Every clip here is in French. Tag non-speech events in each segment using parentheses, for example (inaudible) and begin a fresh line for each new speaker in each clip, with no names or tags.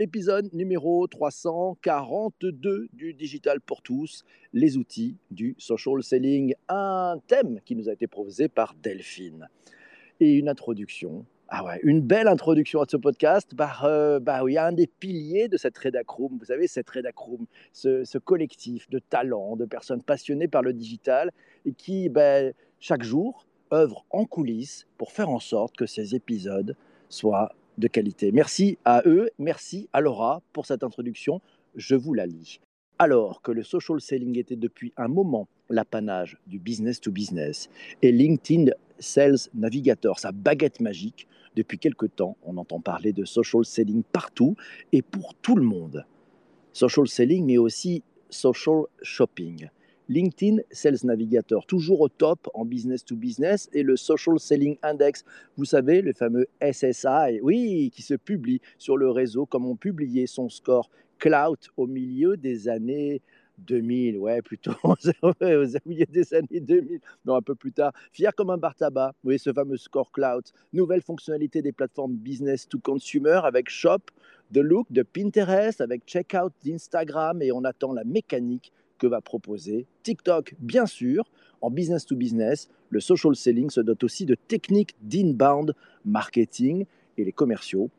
épisode numéro 342 du Digital pour tous, les outils du social selling, un thème qui nous a été proposé par Delphine. Et une introduction, ah ouais, une belle introduction à ce podcast par euh, bah oui, un des piliers de cette Redacroom. Vous savez, cette Redacroom, ce, collectif de talents, de personnes passionnées par le digital et qui, bah, chaque jour, œuvrent en coulisses pour faire en sorte que ces épisodes soient qualité. Merci à eux, merci à Laura pour cette introduction. Je vous la lis. Alors que le social selling était depuis un moment l'apanage du business to business et LinkedIn Sales Navigator, sa baguette magique, depuis quelque temps, on entend parler de social selling partout et pour tout le monde. Social selling, mais aussi social shopping. LinkedIn Sales Navigator, toujours au top en business to business, et le Social Selling Index, vous savez, le fameux SSI, oui, qui se publie sur le réseau comme on publiait son score cloud au milieu des années 2000, ouais, plutôt (laughs) au milieu des années 2000, non, un peu plus tard. Fier comme un bar tabac, oui, ce fameux score cloud. Nouvelle fonctionnalité des plateformes business to consumer avec Shop, The Look de Pinterest, avec Checkout d'Instagram, et on attend la mécanique que va proposer TikTok. Bien sûr, en business to business, le social selling se dote aussi de techniques d'inbound marketing et les commerciaux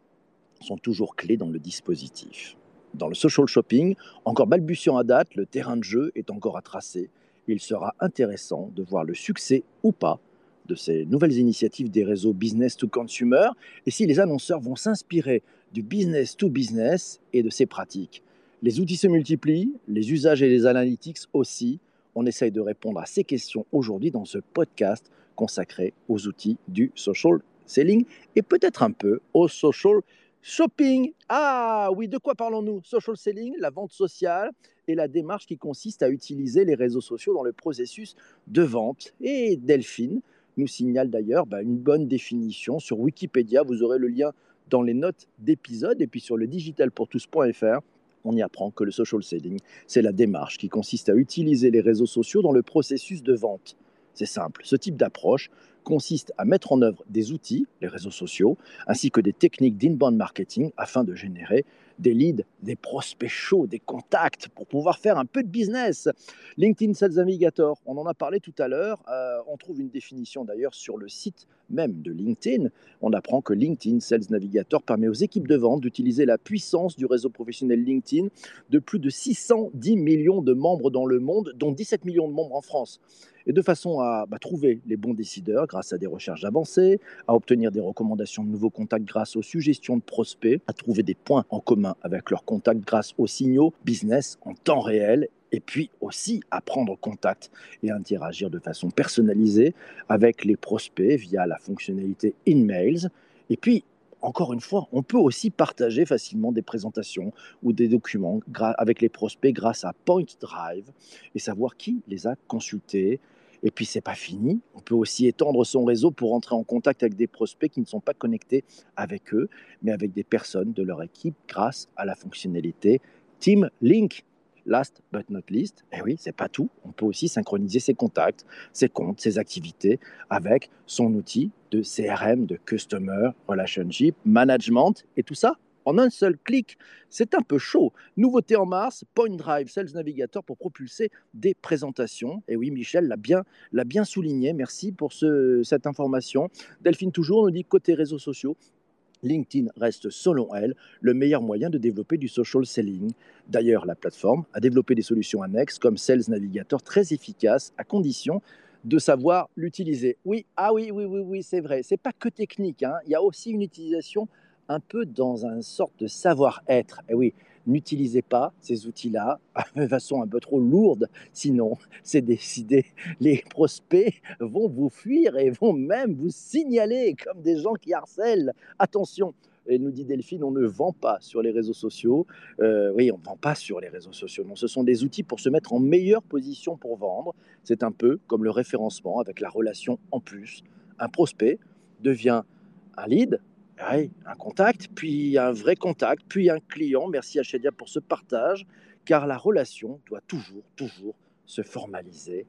sont toujours clés dans le dispositif. Dans le social shopping, encore balbutiant à date, le terrain de jeu est encore à tracer. Il sera intéressant de voir le succès ou pas de ces nouvelles initiatives des réseaux business to consumer et si les annonceurs vont s'inspirer du business to business et de ces pratiques. Les outils se multiplient, les usages et les analytics aussi. On essaye de répondre à ces questions aujourd'hui dans ce podcast consacré aux outils du social selling et peut-être un peu au social shopping. Ah oui, de quoi parlons-nous? Social selling, la vente sociale et la démarche qui consiste à utiliser les réseaux sociaux dans le processus de vente. Et Delphine nous signale d'ailleurs bah, une bonne définition sur Wikipédia. Vous aurez le lien dans les notes d'épisode et puis sur le digitalpourtous.fr on y apprend que le social selling, c'est la démarche qui consiste à utiliser les réseaux sociaux dans le processus de vente. C'est simple, ce type d'approche consiste à mettre en œuvre des outils, les réseaux sociaux, ainsi que des techniques d'inbound marketing afin de générer des leads, des prospects chauds, des contacts pour pouvoir faire un peu de business. LinkedIn Sales Navigator, on en a parlé tout à l'heure. Euh, on trouve une définition d'ailleurs sur le site même de LinkedIn. On apprend que LinkedIn Sales Navigator permet aux équipes de vente d'utiliser la puissance du réseau professionnel LinkedIn de plus de 610 millions de membres dans le monde, dont 17 millions de membres en France et de façon à bah, trouver les bons décideurs grâce à des recherches avancées, à obtenir des recommandations de nouveaux contacts grâce aux suggestions de prospects, à trouver des points en commun avec leurs contacts grâce aux signaux business en temps réel et puis aussi à prendre contact et interagir de façon personnalisée avec les prospects via la fonctionnalité InMails. Et puis, encore une fois, on peut aussi partager facilement des présentations ou des documents avec les prospects grâce à Point Drive et savoir qui les a consultés. Et puis, c'est pas fini. On peut aussi étendre son réseau pour entrer en contact avec des prospects qui ne sont pas connectés avec eux, mais avec des personnes de leur équipe grâce à la fonctionnalité Team Link. Last but not least, et eh oui, c'est pas tout. On peut aussi synchroniser ses contacts, ses comptes, ses activités avec son outil de CRM, de Customer Relationship Management et tout ça en un seul clic. C'est un peu chaud. Nouveauté en mars, Point Drive Sales Navigator pour propulser des présentations. Et oui, Michel l'a bien, bien souligné. Merci pour ce, cette information. Delphine toujours nous dit côté réseaux sociaux, LinkedIn reste, selon elle, le meilleur moyen de développer du social selling. D'ailleurs, la plateforme a développé des solutions annexes comme Sales Navigator très efficaces à condition de savoir l'utiliser. Oui, ah oui, oui, oui, oui, c'est vrai. C'est pas que technique. Hein. Il y a aussi une utilisation un peu dans un sorte de savoir-être. Et oui, n'utilisez pas ces outils-là (laughs) de façon un peu trop lourde, sinon (laughs) c'est décidé, les prospects vont vous fuir et vont même vous signaler comme des gens qui harcèlent. Attention, et nous dit Delphine, on ne vend pas sur les réseaux sociaux. Euh, oui, on ne vend pas sur les réseaux sociaux. Non, ce sont des outils pour se mettre en meilleure position pour vendre. C'est un peu comme le référencement avec la relation en plus. Un prospect devient un lead, un contact, puis un vrai contact, puis un client. Merci à Chedia pour ce partage, car la relation doit toujours, toujours se formaliser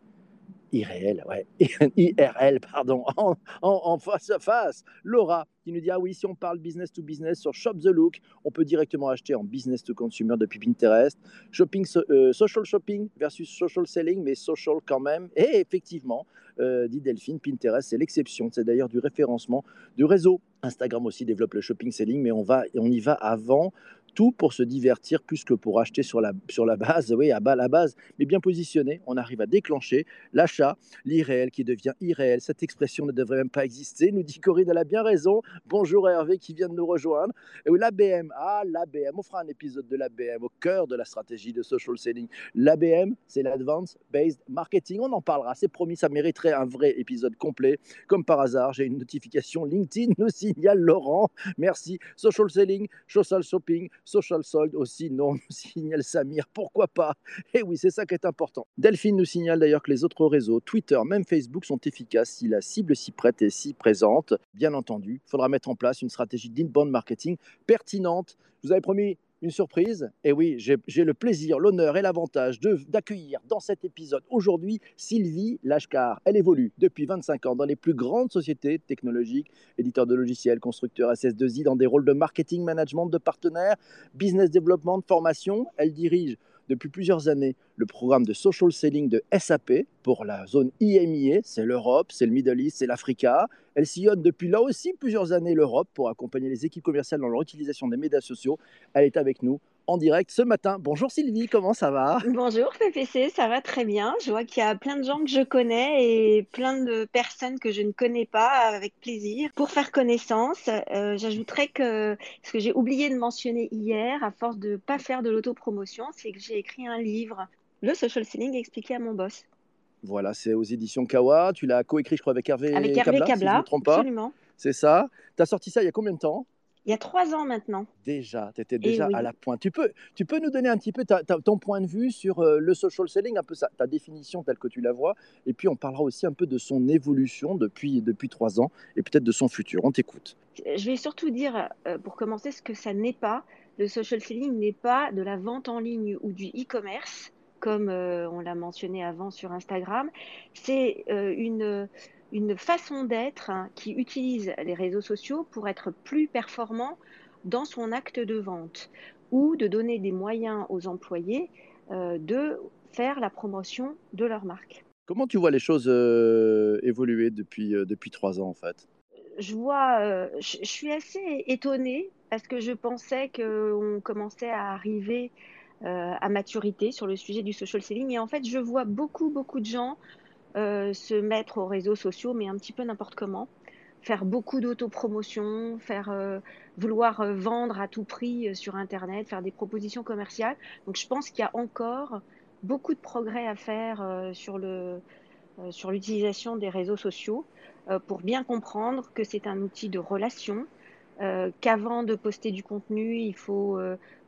irréel, ouais, (laughs) IRL, pardon, (laughs) en, face à face. Laura qui nous dit Ah oui, si on parle business to business sur Shop the Look, on peut directement acheter en business to consumer depuis Pinterest. Shopping, euh, social shopping versus social selling, mais social quand même. Et effectivement, euh, dit Delphine, Pinterest, c'est l'exception. C'est d'ailleurs du référencement du réseau. Instagram aussi développe le shopping selling, mais on, va, on y va avant tout pour se divertir plus que pour acheter sur la, sur la base, (laughs) oui, à bas la base, mais bien positionné, on arrive à déclencher l'achat, l'irréel qui devient irréel. Cette expression ne devrait même pas exister, nous dit Corinne, elle a bien raison. Bonjour Hervé qui vient de nous rejoindre. Et l'ABM, ah l'ABM, on fera un épisode de l'ABM au cœur de la stratégie de social selling. L'ABM, c'est l'Advanced Based Marketing, on en parlera, c'est promis, ça mériterait un vrai épisode complet. Comme par hasard, j'ai une notification LinkedIn, nous signale Laurent, merci. Social selling, social shopping, Social Sold aussi, non, (laughs) signale Samir, pourquoi pas? Eh oui, c'est ça qui est important. Delphine nous signale d'ailleurs que les autres réseaux, Twitter, même Facebook, sont efficaces si la cible s'y prête et s'y présente. Bien entendu, il faudra mettre en place une stratégie d'inbound marketing pertinente. Je vous avais promis une surprise. Et oui, j'ai le plaisir, l'honneur et l'avantage d'accueillir dans cet épisode aujourd'hui Sylvie Lashkar. Elle évolue depuis 25 ans dans les plus grandes sociétés technologiques, éditeurs de logiciels, constructeurs SS2I, dans des rôles de marketing, management, de partenaires, business development, de formation. Elle dirige depuis plusieurs années le programme de social selling de SAP pour la zone IMIA, c'est l'Europe, c'est le Middle East, c'est l'Africa. Elle sillonne depuis là aussi plusieurs années l'Europe pour accompagner les équipes commerciales dans leur utilisation des médias sociaux. Elle est avec nous en direct ce matin. Bonjour Sylvie, comment ça va?
Bonjour PPC, ça va très bien. Je vois qu'il y a plein de gens que je connais et plein de personnes que je ne connais pas avec plaisir pour faire connaissance. Euh, j'ajouterais que ce que j'ai oublié de mentionner hier, à force de ne pas faire de l'autopromotion, c'est que j'ai écrit un livre, Le Social Selling expliqué à mon boss.
Voilà, c'est aux éditions Kawa. Tu l'as coécrit, je crois, avec Hervé
Avec Hervé Cabla, si je ne me trompe pas. Absolument.
C'est ça. Tu as sorti ça il y a combien de temps?
Il y a trois ans maintenant.
Déjà, tu étais déjà à la pointe. Tu peux, tu peux nous donner un petit peu ton point de vue sur euh, le social selling, un peu ta définition telle que tu la vois, et puis on parlera aussi un peu de son évolution depuis, depuis trois ans et peut-être de son futur. On t'écoute.
Je vais surtout dire, euh, pour commencer, ce que ça n'est pas. Le social selling n'est pas de la vente en ligne ou du e-commerce, comme euh, on l'a mentionné avant sur Instagram. C'est une une façon d'être hein, qui utilise les réseaux sociaux pour être plus performant dans son acte de vente ou de donner des moyens aux employés euh, de faire la promotion de leur marque.
Comment tu vois les choses euh, évoluer depuis, euh, depuis trois ans en fait?
Je vois, je, suis assez étonnée parce que je pensais qu'on commençait à arriver à maturité sur le sujet du social selling. Et en fait, je vois beaucoup, beaucoup de gens euh, se mettre aux réseaux sociaux, mais un petit peu n'importe comment. Faire beaucoup d'autopromotion, faire euh, vouloir euh, vendre à tout prix sur Internet, faire des propositions commerciales. Donc je pense qu'il y a encore beaucoup de progrès à faire sur le sur l'utilisation des réseaux sociaux pour bien comprendre que c'est un outil de relation, qu'avant de poster du contenu, il faut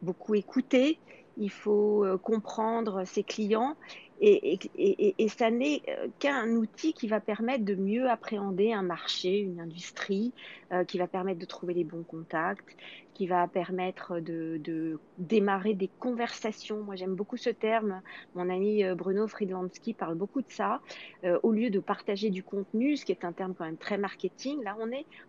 beaucoup écouter, il faut comprendre ses clients et, ça n'est euh, qu'un outil qui va permettre de mieux appréhender un marché, une industrie, euh, qui va permettre de trouver les bons contacts, qui va permettre de, démarrer des conversations. Moi, j'aime beaucoup ce terme. Mon ami euh, Bruno Friedlansky parle beaucoup de ça. au lieu de partager du contenu, ce qui est un terme quand même très marketing, là,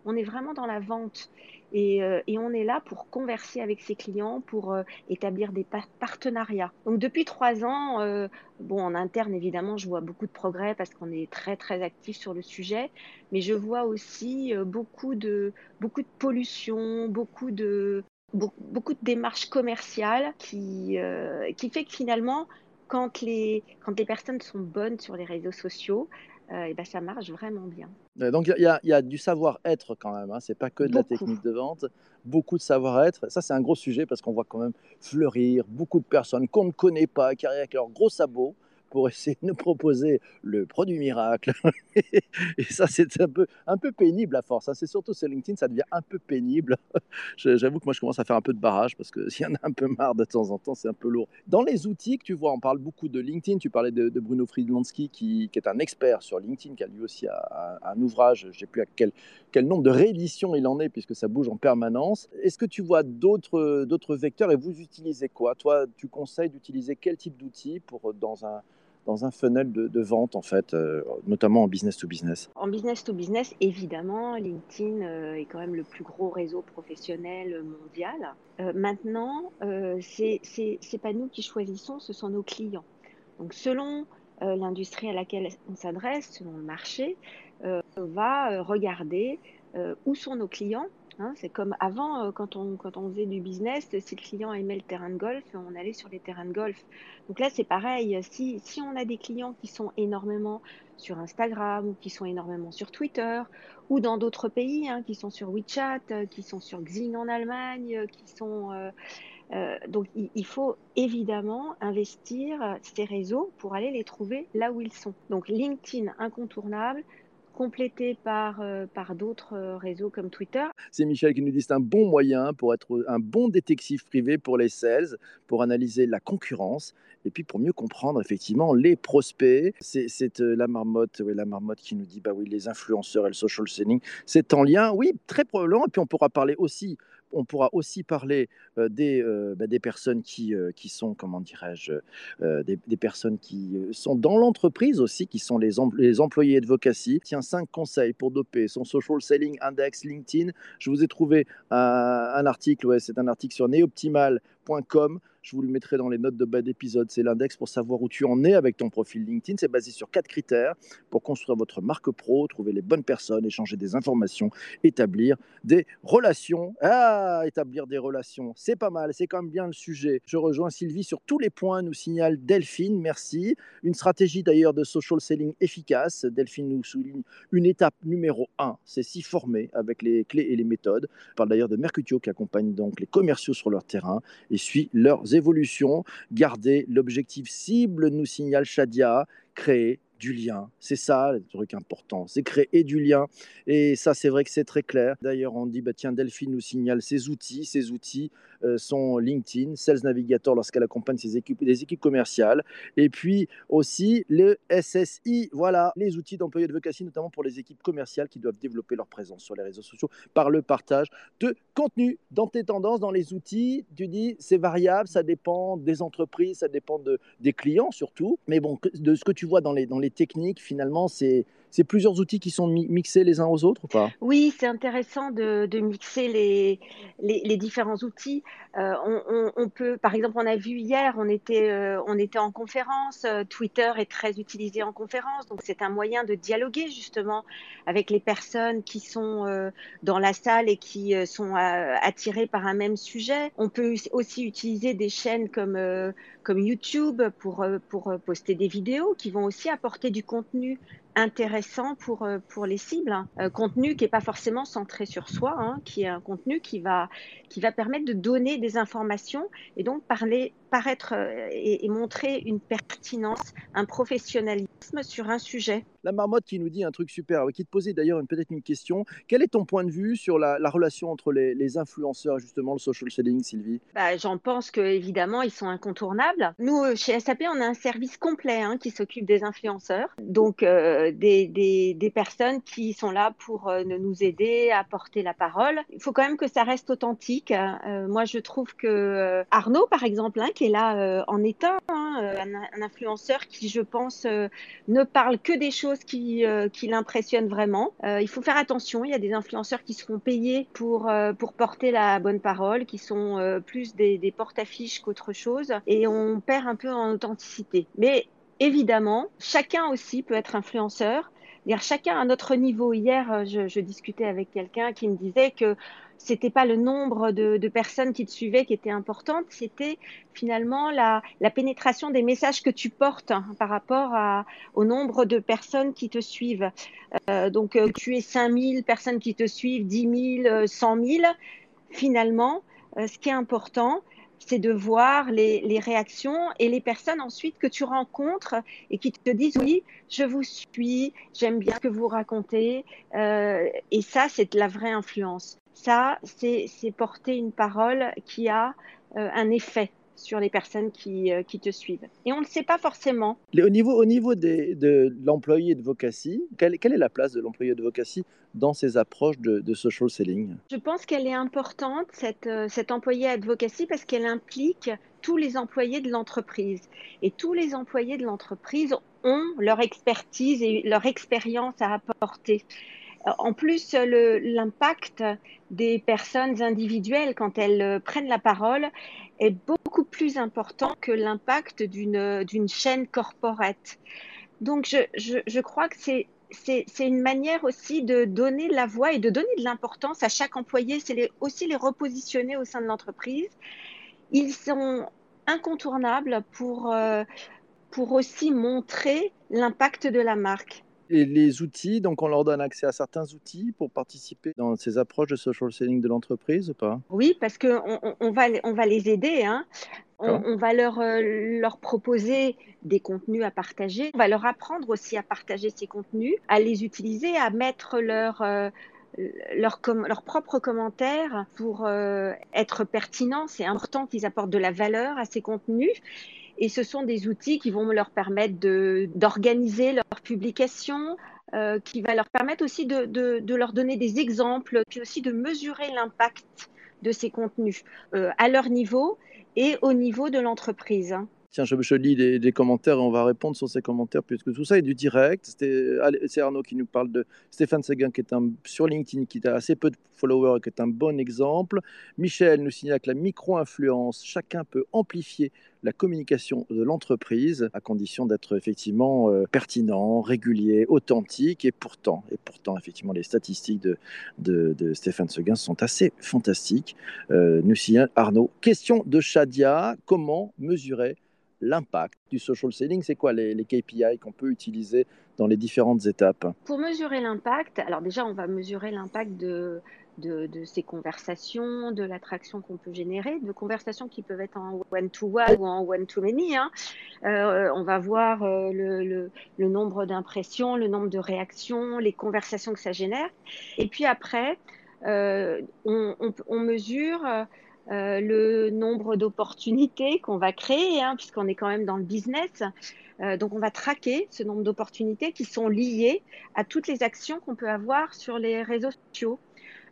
on est, vraiment dans la vente. Et, on est là pour converser avec ses clients, pour établir des partenariats. Donc depuis trois ans, bon, en interne évidemment, je vois beaucoup de progrès parce qu'on est très très actif sur le sujet, mais je vois aussi beaucoup de beaucoup de pollution, beaucoup de beaucoup de démarches commerciales qui qui fait que finalement quand les quand les personnes sont bonnes sur les réseaux sociaux, euh, et ben, ça marche vraiment bien.
Donc il y, y, a du savoir-être quand même, hein. c'est pas que de la technique de vente, beaucoup de savoir-être. Ça c'est un gros sujet parce qu'on voit quand même fleurir beaucoup de personnes qu'on ne connaît pas, qui arrivent avec leurs gros sabots pour essayer de nous proposer le produit miracle. (laughs) et ça, c'est un peu, un peu pénible à force. Hein. C'est surtout sur LinkedIn, ça devient un peu pénible. (laughs) J'avoue que moi, je commence à faire un peu de barrage parce que (laughs) s'il y en a un peu marre de temps en temps, c'est un peu lourd. Dans les outils que tu vois, on parle beaucoup de LinkedIn. Tu parlais de, Bruno Friedlansky, qui, qui, est un expert sur LinkedIn, qui a lui aussi un, ouvrage, je ne sais plus à quel, quel nombre de rééditions il en est, puisque ça bouge en permanence. Est-ce que tu vois d'autres vecteurs et vous utilisez quoi? Toi, tu conseilles d'utiliser quel type d'outils pour dans un dans un funnel de, vente, en fait, euh, notamment en business to business
En business to business, évidemment, LinkedIn euh, est quand même le plus gros réseau professionnel mondial. maintenant, c'est n'est pas nous qui choisissons, ce sont nos clients. Donc, selon l'industrie à laquelle on s'adresse, selon le marché, on va regarder où sont nos clients Hein, c'est comme avant, euh, quand on, faisait du business, si le client aimait le terrain de golf, on allait sur les terrains de golf. Donc là, c'est pareil. Si, si on a des clients qui sont énormément sur Instagram ou qui sont énormément sur Twitter ou dans d'autres pays, hein, qui sont sur WeChat, euh, qui sont sur Xing en Allemagne, euh, qui sont... donc il, faut évidemment investir ces réseaux pour aller les trouver là où ils sont. Donc LinkedIn incontournable, complété par, euh, par d'autres euh, réseaux comme Twitter.
C'est Michel qui nous dit c'est un bon moyen pour être un bon détective privé pour les sales, pour analyser la concurrence et puis pour mieux comprendre effectivement les prospects. C'est euh, la marmotte, oui, la marmotte qui nous dit bah oui les influenceurs et le social selling, c'est en lien, oui très probablement. Et puis on pourra parler aussi on pourra aussi parler des, bah, des personnes qui, qui sont, comment dirais-je, des, personnes qui sont dans l'entreprise aussi, qui sont les, les employés de Vocacy. Tiens, cinq conseils pour doper son social selling index LinkedIn. Je vous ai trouvé un, un article, ouais, c'est un article sur neoptimal.com je vous le mettrai dans les notes de bas d'épisode. C'est l'index pour savoir où tu en es avec ton profil LinkedIn. C'est basé sur quatre critères pour construire votre marque pro, trouver les bonnes personnes, échanger des informations, établir des relations. Ah, établir des relations, c'est pas mal, c'est quand même bien le sujet. Je rejoins Sylvie sur tous les points, nous signale Delphine, merci. Une stratégie d'ailleurs de social selling efficace. Delphine nous souligne une étape numéro un, c'est s'y former avec les clés et les méthodes. On parle d'ailleurs de Mercutio qui accompagne donc les commerciaux sur leur terrain et suit leurs évolution. Garder l'objectif cible, nous signale Shadia, créer du lien. C'est ça le truc important, c'est créer du lien. Et ça, c'est vrai que c'est très clair. D'ailleurs, on dit, bah, tiens, Delphine nous signale ses outils. Ces outils euh, sont LinkedIn, Sales Navigator lorsqu'elle accompagne ses équipes, les équipes commerciales. Et puis aussi le SSI, voilà, les outils d'employés de vocation, notamment pour les équipes commerciales qui doivent développer leur présence sur les réseaux sociaux par le partage de contenu. Dans tes tendances, dans les outils, tu dis, c'est variable, ça dépend des entreprises, ça dépend de, des clients surtout. Mais bon, de ce que tu vois dans les, dans les techniques, finalement, c'est c'est plusieurs outils qui sont mixés les uns aux autres ou pas?
Oui, c'est intéressant de, mixer les, différents outils. Euh, on, peut, par exemple, on a vu hier, on était, euh, en conférence. Euh, Twitter est très utilisé en conférence, donc c'est un moyen de dialoguer justement avec les personnes qui sont dans la salle et qui sont attirées par un même sujet. On peut aussi utiliser des chaînes comme, YouTube pour poster des vidéos qui vont aussi apporter du contenu intéressant pour, euh, pour les cibles. Hein. Euh, contenu qui n'est pas forcément centré sur soi, hein, qui est un contenu qui va, qui va permettre de donner des informations et donc parler, paraître euh, et, montrer une pertinence, un professionnalisme sur un sujet.
La marmotte qui nous dit un truc super, qui te posait d'ailleurs peut-être une question. Quel est ton point de vue sur la, relation entre les, influenceurs, justement, le social selling, Sylvie?
Bah, J'en pense qu'évidemment, ils sont incontournables. Nous, euh, chez SAP, on a un service complet hein, qui s'occupe des influenceurs, donc euh, des, personnes qui sont là pour nous aider à porter la parole. Il faut quand même que ça reste authentique. moi, je trouve que Arnaud, par exemple, hein, qui est là euh, en état, hein, euh, un, influenceur qui, je pense, euh, ne parle que des choses qui, qui l'impressionnent vraiment. il faut faire attention, il y a des influenceurs qui seront payés pour, pour porter la bonne parole, qui sont plus des porte-affiches qu'autre chose, et on perd un peu en authenticité. Mais évidemment, chacun aussi peut être influenceur. Chacun à notre niveau. Hier, je, je discutais avec quelqu'un qui me disait que c'était pas le nombre de, personnes qui te suivaient qui était importante, c'était finalement la, pénétration des messages que tu portes hein, par rapport au nombre de personnes qui te suivent. Euh, donc, euh, tu es 5000 personnes qui te suivent, 10 000, 100 000. Finalement, euh, ce qui est important, c'est de voir les, réactions et les personnes ensuite que tu rencontres et qui te disent oui, je vous suis, j'aime bien ce que vous racontez. et ça, c'est de la vraie influence ça, c'est porter une parole qui a euh, un effet sur les personnes qui, euh, qui te suivent. Et on ne le sait pas forcément.
Au niveau, au niveau des, de l'employé de Vocacy, quelle, quelle, est la place de l'employé de Vocacy dans ces approches de, de social selling?
Je pense qu'elle est importante, cette, euh, cette employé advocacy, parce qu'elle implique tous les employés de l'entreprise. Et tous les employés de l'entreprise ont leur expertise et leur expérience à apporter. En plus, l'impact des personnes individuelles quand elles prennent la parole est beaucoup plus important que l'impact d'une chaîne corporate. Donc, je, crois que c'est une manière aussi de donner la voix et de donner de l'importance à chaque employé. C'est aussi les repositionner au sein de l'entreprise. Ils sont incontournables pour, euh, pour aussi montrer l'impact de la marque.
Et les outils, donc on leur donne accès à certains outils pour participer dans ces approches de social selling de l'entreprise ou pas?
Oui, parce qu'on on, va, on va les aider. Hein. On, va leur, euh, leur proposer des contenus à partager. On va leur apprendre aussi à partager ces contenus, à les utiliser, à mettre leur, euh, leurs leur propres commentaires pour euh, être pertinents. C'est important qu'ils apportent de la valeur à ces contenus. Et ce sont des outils qui vont leur permettre d'organiser leurs publications, euh, qui va leur permettre aussi de, leur donner des exemples, puis aussi de mesurer l'impact de ces contenus euh, à leur niveau et au niveau de l'entreprise.
Tiens, je, lis des, commentaires et on va répondre sur ces commentaires puisque tout ça est du direct. C'est Arnaud qui nous parle de Stéphane Seguin qui est un, sur LinkedIn qui a assez peu de followers et qui est un bon exemple. Michel nous signale que la micro-influence, chacun peut amplifier la communication de l'entreprise à condition d'être effectivement euh, pertinent, régulier, authentique et pourtant, et pourtant effectivement les statistiques de Stéphane Seguin sont assez fantastiques. Euh, nous signale Arnaud. Question de Shadia, comment mesurer l'impact du social selling C'est quoi les, KPI qu'on peut utiliser dans les différentes étapes?
Pour mesurer l'impact, alors déjà on va mesurer l'impact de, ces conversations, de l'attraction qu'on peut générer, de conversations qui peuvent être en one-to-one ou en one-to-many. Hein. Euh, on va voir euh, le, nombre d'impressions, le nombre de réactions, les conversations que ça génère. Et puis après, euh, on, mesure euh, le nombre d'opportunités qu'on va créer, hein, puisqu'on est quand même dans le business. Euh, donc on va traquer ce nombre d'opportunités qui sont liées à toutes les actions qu'on peut avoir sur les réseaux sociaux.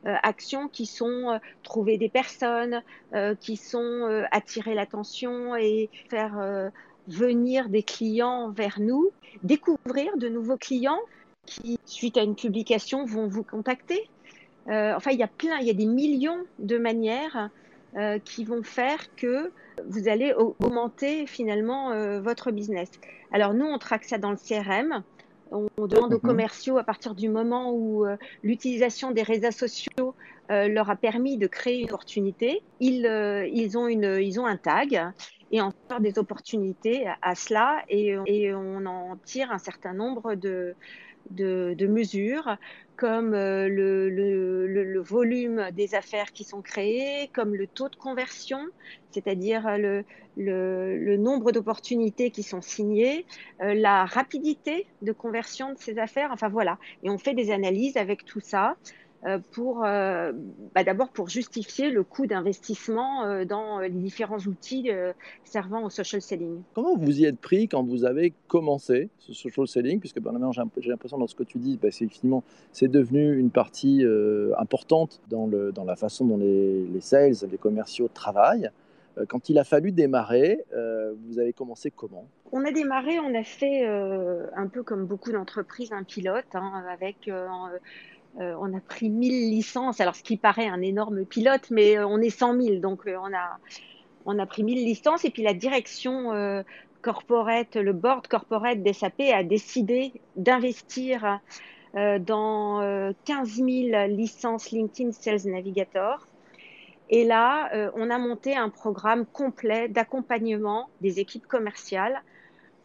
Euh, actions qui sont trouver des personnes, qui sont attirer l'attention et faire venir des clients vers nous, découvrir de nouveaux clients qui, suite à une publication, vont vous contacter. enfin, il y a plein, il y a des millions de manières euh, qui vont faire que vous allez augmenter finalement euh, votre business. Alors nous, on traque ça dans le CRM. On demande aux mhm. commerciaux à partir du moment où euh, l'utilisation des réseaux sociaux leur a permis de créer une opportunité, ils, ils, ont, une, ils ont un tag et on sort des opportunités à, à cela et, et, on en tire un certain nombre de, de, mesures comme euh, le, le, volume des affaires qui sont créées, comme le taux de conversion, c'est-à-dire le, le, nombre d'opportunités qui sont signées, euh, la rapidité de conversion de ces affaires. Enfin voilà, et on fait des analyses avec tout ça euh, pour euh, bah, d'abord pour justifier le coût d'investissement euh, dans les différents outils servant au social selling.
Comment vous y êtes pris quand vous avez commencé ce social selling? Puisque ben, j'ai l'impression dans ce que tu dis, bah, c'est finalement c'est devenu une partie importante dans, le, dans la façon dont les, les sales, les commerciaux travaillent. Quand il a fallu démarrer, vous avez commencé comment?
On a démarré, on a fait un peu comme beaucoup d'entreprises un pilote hein, avec euh, on a pris 1000 licences, alors ce qui paraît un énorme pilote, mais euh, on est 100 000, donc euh, on, a, on a pris 1000 licences. Et puis la direction corporate, le board corporate d'SAP a décidé d'investir dans 15 000 licences LinkedIn Sales Navigator. Et là, on a monté un programme complet d'accompagnement des équipes commerciales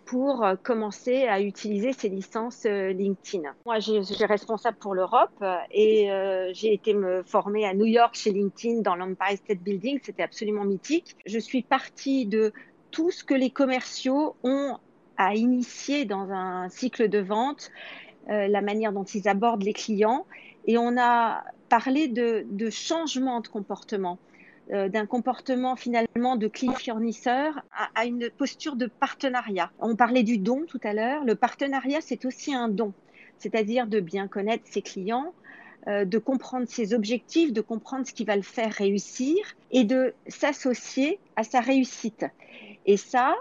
pour euh, commencer à utiliser ces licences euh, LinkedIn. Moi, j'ai responsable pour l'Europe euh, et j'ai été me former à New York chez LinkedIn dans l'Empire State Building. C'était absolument mythique. Je suis partie de tout ce que les commerciaux ont à initier dans un cycle de vente, la manière dont ils abordent les clients. Et on a parlé de, changement de comportement d'un comportement finalement de client-fournisseur à, une posture de partenariat. On parlait du don tout à l'heure. Le partenariat, c'est aussi un don, c'est-à-dire de bien connaître ses clients, euh, de comprendre ses objectifs, de comprendre ce qui va le faire réussir et de s'associer à sa réussite. Et ça,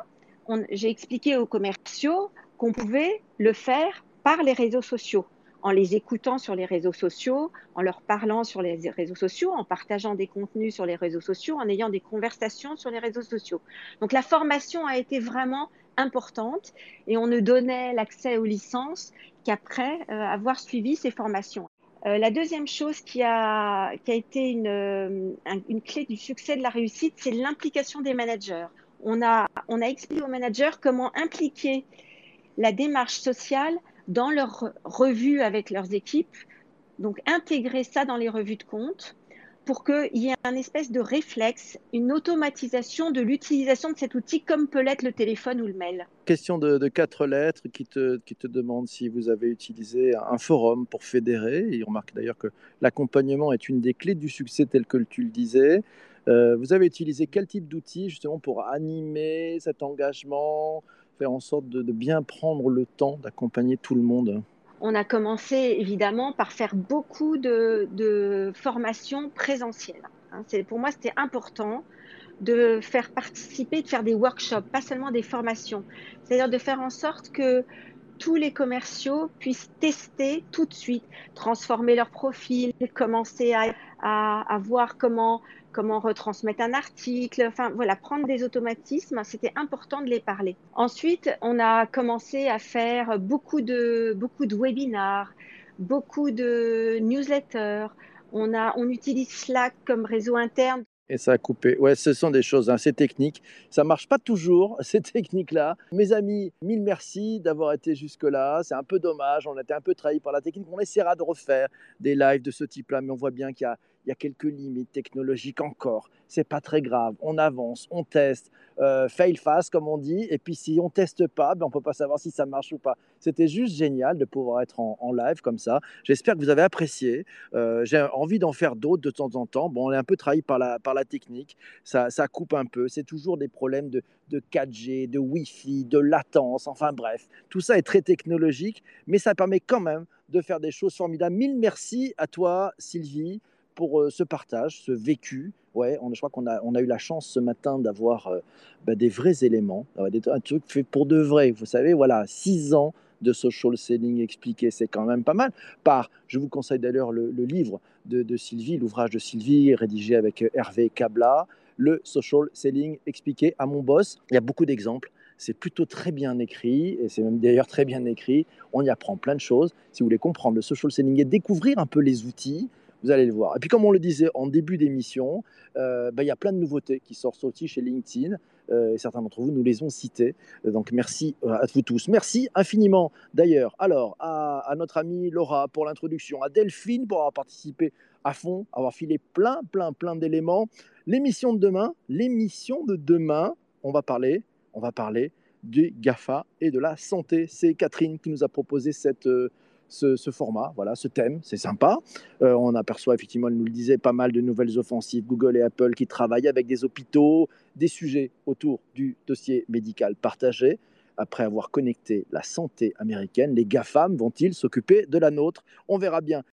j'ai expliqué aux commerciaux qu'on pouvait le faire par les réseaux sociaux en les écoutant sur les réseaux sociaux, en leur parlant sur les réseaux sociaux, en partageant des contenus sur les réseaux sociaux, en ayant des conversations sur les réseaux sociaux. Donc la formation a été vraiment importante et on ne donnait l'accès aux licences qu'après euh, avoir suivi ces formations. Euh, la deuxième chose qui a, qui a été une, euh, une clé du succès de la réussite, c'est l'implication des managers. On a, on a expliqué aux managers comment impliquer la démarche sociale dans leurs revues avec leurs équipes, donc intégrer ça dans les revues de compte pour qu'il y ait un espèce de réflexe, une automatisation de l'utilisation de cet outil comme peut l'être le téléphone ou le mail.
Question de, quatre lettres qui te, qui te demande si vous avez utilisé un forum pour fédérer. Il remarque d'ailleurs que l'accompagnement est une des clés du succès tel que tu le disais. Euh, vous avez utilisé quel type d'outils justement pour animer cet engagement, faire en sorte de, bien prendre le temps d'accompagner tout le monde
on a commencé évidemment par faire beaucoup de, formations présentielles. Hein. pour moi, c'était important de faire participer, de faire des workshops, pas seulement des formations. C'est-à-dire de faire en sorte que tous les commerciaux puissent tester tout de suite, transformer leur profil, commencer à, à voir comment comment retransmettre un article, enfin voilà, prendre des automatismes, c'était important de les parler. Ensuite, on a commencé à faire beaucoup de, beaucoup de webinars, beaucoup de newsletters. On, a, on utilise Slack comme réseau interne.
Et ça a coupé. Ouais, ce sont des choses assez techniques. Ça marche pas toujours, (laughs) ces techniques-là. Mes amis, mille merci d'avoir été jusque-là. C'est un peu dommage. On a été un peu trahis par la technique. On essaiera de refaire des lives de ce type-là, mais on voit bien qu'il y a, il y a quelques limites technologiques encore. C'est pas très grave. On avance, on teste, euh, fail fast comme on dit. Et puis si on teste pas, ben on peut pas savoir si ça marche ou pas. C'était juste génial de pouvoir être en, live comme ça. J'espère que vous avez apprécié. Euh, j'ai envie d'en faire d'autres de temps en temps. Bon, on est un peu trahi par la, par la technique. Ça, ça coupe un peu. C'est toujours des problèmes de, de 4G, de Wi-Fi, de latence. Enfin bref, tout ça est très technologique, mais ça permet quand même de faire des choses formidables. Mille merci à toi, Sylvie pour euh, ce partage, ce vécu. Ouais, je crois qu'on a, eu la chance ce matin d'avoir euh, bah, des vrais éléments, un truc fait pour de vrai. Vous savez, voilà, six ans de social selling expliqué, c'est quand même pas mal. Par, je vous conseille d'ailleurs le, livre de, Sylvie, l'ouvrage de Sylvie, rédigé avec euh, Hervé Cabla, le social selling expliqué à mon boss. Il y a beaucoup d'exemples. C'est plutôt très bien écrit, et c'est même d'ailleurs très bien écrit. On y apprend plein de choses. Si vous voulez comprendre le social selling et découvrir un peu les outils, vous allez le voir. Et puis, comme on le disait en début d'émission, euh, bah, il y a plein de nouveautés qui sortent aussi chez LinkedIn. Euh, et certains d'entre vous nous les ont citées. Donc, merci euh, à vous tous. Merci infiniment d'ailleurs. Alors, à, notre amie Laura pour l'introduction, à Delphine pour avoir participé à fond, avoir filé plein, plein, plein d'éléments. L'émission de demain, l'émission de demain, on va parler, on va parler du GAFA et de la santé. C'est Catherine qui nous a proposé cette ce, format, voilà, ce thème, c'est sympa. Euh, on aperçoit effectivement, elle nous le disait, pas mal de nouvelles offensives, Google et Apple qui travaillent avec des hôpitaux, des sujets autour du dossier médical partagé. Après avoir connecté la santé américaine, les GAFAM vont-ils s'occuper de la nôtre? On verra bien.